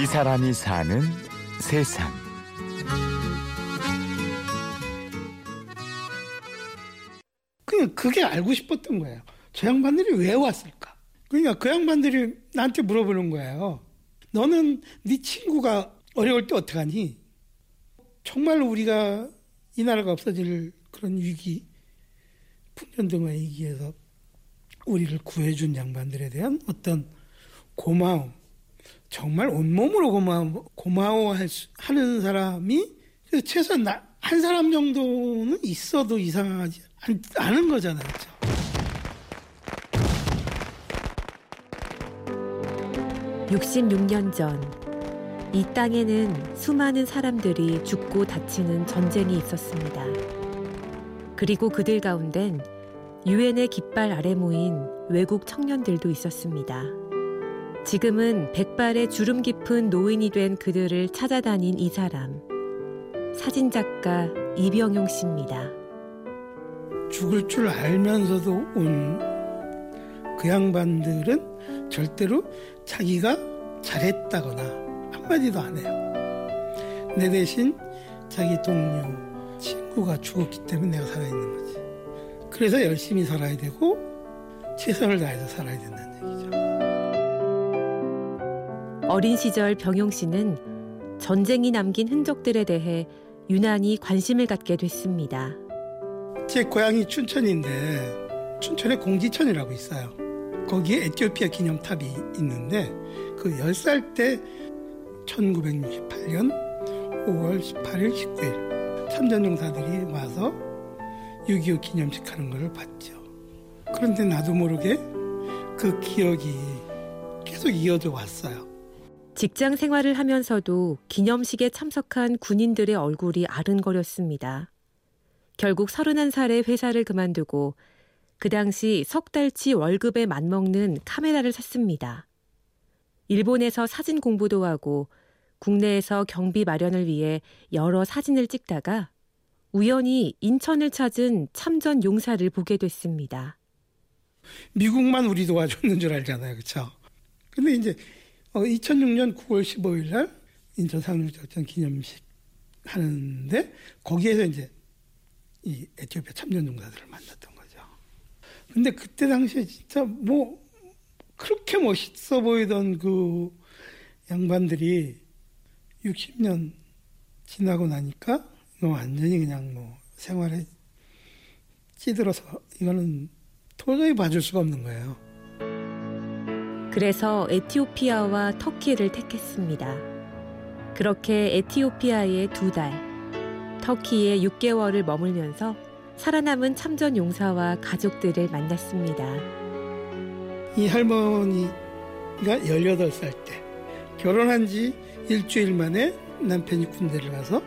이 사람이 사는 세상. 그냥 그게 알고 싶었던 거예요. 저 양반들이 왜 왔을까? 그러니까 그 양반들이 나한테 물어보는 거예요. 너는 네 친구가 어려울 때 어떡하니? 정말 우리가 이 나라가 없어질 그런 위기, 풍년등화 위기에서 우리를 구해준 양반들에 대한 어떤 고마움, 정말 온몸으로 고마워, 고마워하는 사람이 최소한 나, 한 사람 정도는 있어도 이상하지 않, 않은 거잖아요. 그렇죠? 66년 전, 이 땅에는 수많은 사람들이 죽고 다치는 전쟁이 있었습니다. 그리고 그들 가운덴 유엔의 깃발 아래 모인 외국 청년들도 있었습니다. 지금은 백발의 주름 깊은 노인이 된 그들을 찾아다닌 이 사람. 사진작가 이병용 씨입니다. 죽을 줄 알면서도 온 그 양반들은 절대로 자기가 잘했다거나 한마디도 안 해요. 내 대신 자기 동료, 친구가 죽었기 때문에 내가 살아있는 거지. 그래서 열심히 살아야 되고 최선을 다해서 살아야 된다는 얘기죠. 어린 시절 병용 씨는 전쟁이 남긴 흔적들에 대해 유난히 관심을 갖게 됐습니다. 제 고향이 춘천인데 춘천에 공지천이라고 있어요. 거기에 에티오피아 기념탑이 있는데 그 10살 때 1968년 5월 18일, 19일 참전용사들이 와서 6.25 기념식 하는 걸 봤죠. 그런데 나도 모르게 그 기억이 계속 이어져 왔어요. 직장 생활을 하면서도 기념식에 참석한 군인들의 얼굴이 아른거렸습니다. 결국 31살에 회사를 그만두고 그 당시 석 달치 월급에 맞먹는 카메라를 샀습니다. 일본에서 사진 공부도 하고 국내에서 경비 마련을 위해 여러 사진을 찍다가 우연히 인천을 찾은 참전 용사를 보게 됐습니다. 미국만 우리 도와줬는 줄 알잖아요. 그렇죠? 근데 이제 2006년 9월 15일 날 인천 상륙작전 기념식 하는데 거기에서 이제 이 에티오피아 참전 용사들을 만났던 거죠. 근데 그때 당시에 진짜 뭐 그렇게 멋있어 보이던 그 양반들이 60년 지나고 나니까 완전히 그냥 뭐 생활에 찌들어서 이거는 도저히 봐줄 수가 없는 거예요. 그래서 에티오피아와 터키를 택했습니다. 그렇게 에티오피아에 두 달, 터키에 6개월을 머물면서 살아남은 참전 용사와 가족들을 만났습니다. 이 할머니가 18살 때 결혼한 지 일주일 만에 남편이 군대를 가서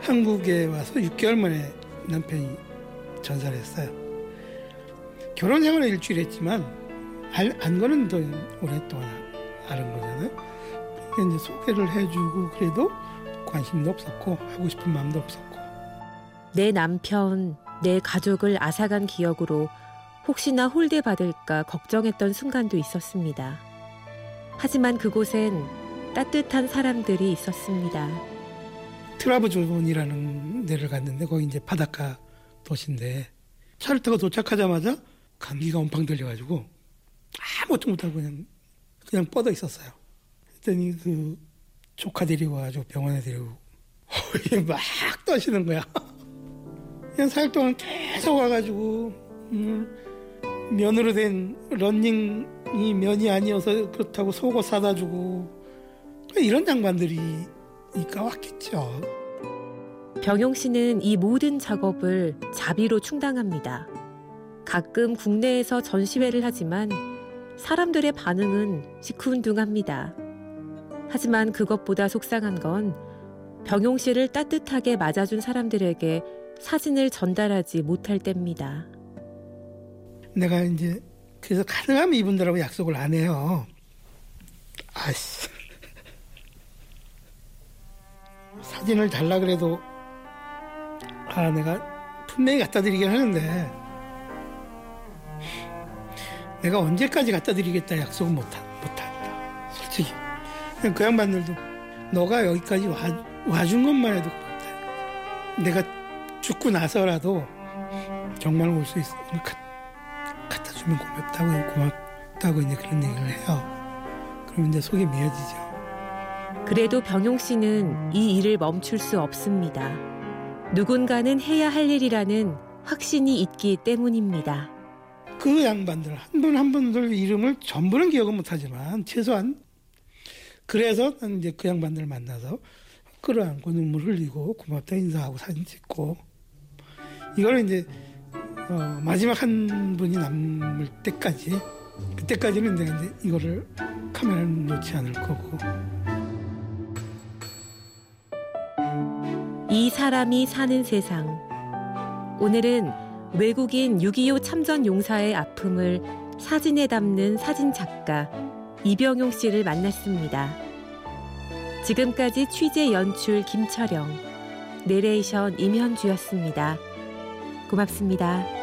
한국에 와서 6개월 만에 남편이 전사를 했어요. 결혼 생활은 일주일 했지만 알, 안 거는 더 오랫동안 아는 거잖아요. 이제 소개를 해주고 그래도 관심도 없었고 하고 싶은 마음도 없었고 내 남편, 내 가족을 앗아간 기억으로 혹시나 홀대 받을까 걱정했던 순간도 있었습니다. 하지만 그곳엔 따뜻한 사람들이 있었습니다. 트라브존이라는 데를 갔는데 거기 이제 바닷가 도시인데 차를 타고 도착하자마자 감기가 엄청 들려가지고 아무것도 못하고 그냥 그냥 뻗어 있었어요. 그랬더니 그 조카들이 와가지고 병원에 데리고 막 떠시는 거야. 그냥 사일 동안 계속 와가지고 음, 면으로 된 런닝이 면이 아니어서 그렇다고 속옷 사다 주고 이런 장관들이니까 왔겠죠. 병용 씨는 이 모든 작업을 자비로 충당합니다. 가끔 국내에서 전시회를 하지만 사람들의 반응은 시큰둥합니다. 하지만 그것보다 속상한 건 병용 씨를 따뜻하게 맞아준 사람들에게 사진을 전달하지 못할 때입니다. 내가 이제 그래서 가능하면 이분들하고 약속을 안 해요. 아씨. 사진을 달라 그래도 아 내가 분명히 갖다 드리긴 하는데 내가 언제까지 갖다 드리겠다 약속은 못, 못한다. 솔직히 그 양반들도 너가 여기까지 와, 와준 것만 해도 고맙다. 내가 죽고 나서라도 정말 올 수 있어. 갖다 주면 고맙다고 고맙다고 이제 그런 얘기를 해요. 그럼 이제 속이 미어지죠. 그래도 병용 씨는 이 일을 멈출 수 없습니다. 누군가는 해야 할 일이라는 확신이 있기 때문입니다. 그 양반들 한 분 한 분들 이름을 전부는 기억은 못하지만 최소한 그래서 난 이제 그 양반들 만나서 끌어안고 눈물 흘리고 고맙다 인사하고 사진 찍고 이거는 이제 어, 마지막 한 분이 남을 때까지 그때까지는 내가 이제 이거를 카메라를 놓지 않을 거고 이 사람이 사는 세상. 오늘은 외국인 6.25 참전 용사의 아픔을 사진에 담는 사진 작가 이병용 씨를 만났습니다. 지금까지 취재 연출 김철영, 내레이션 임현주였습니다. 고맙습니다.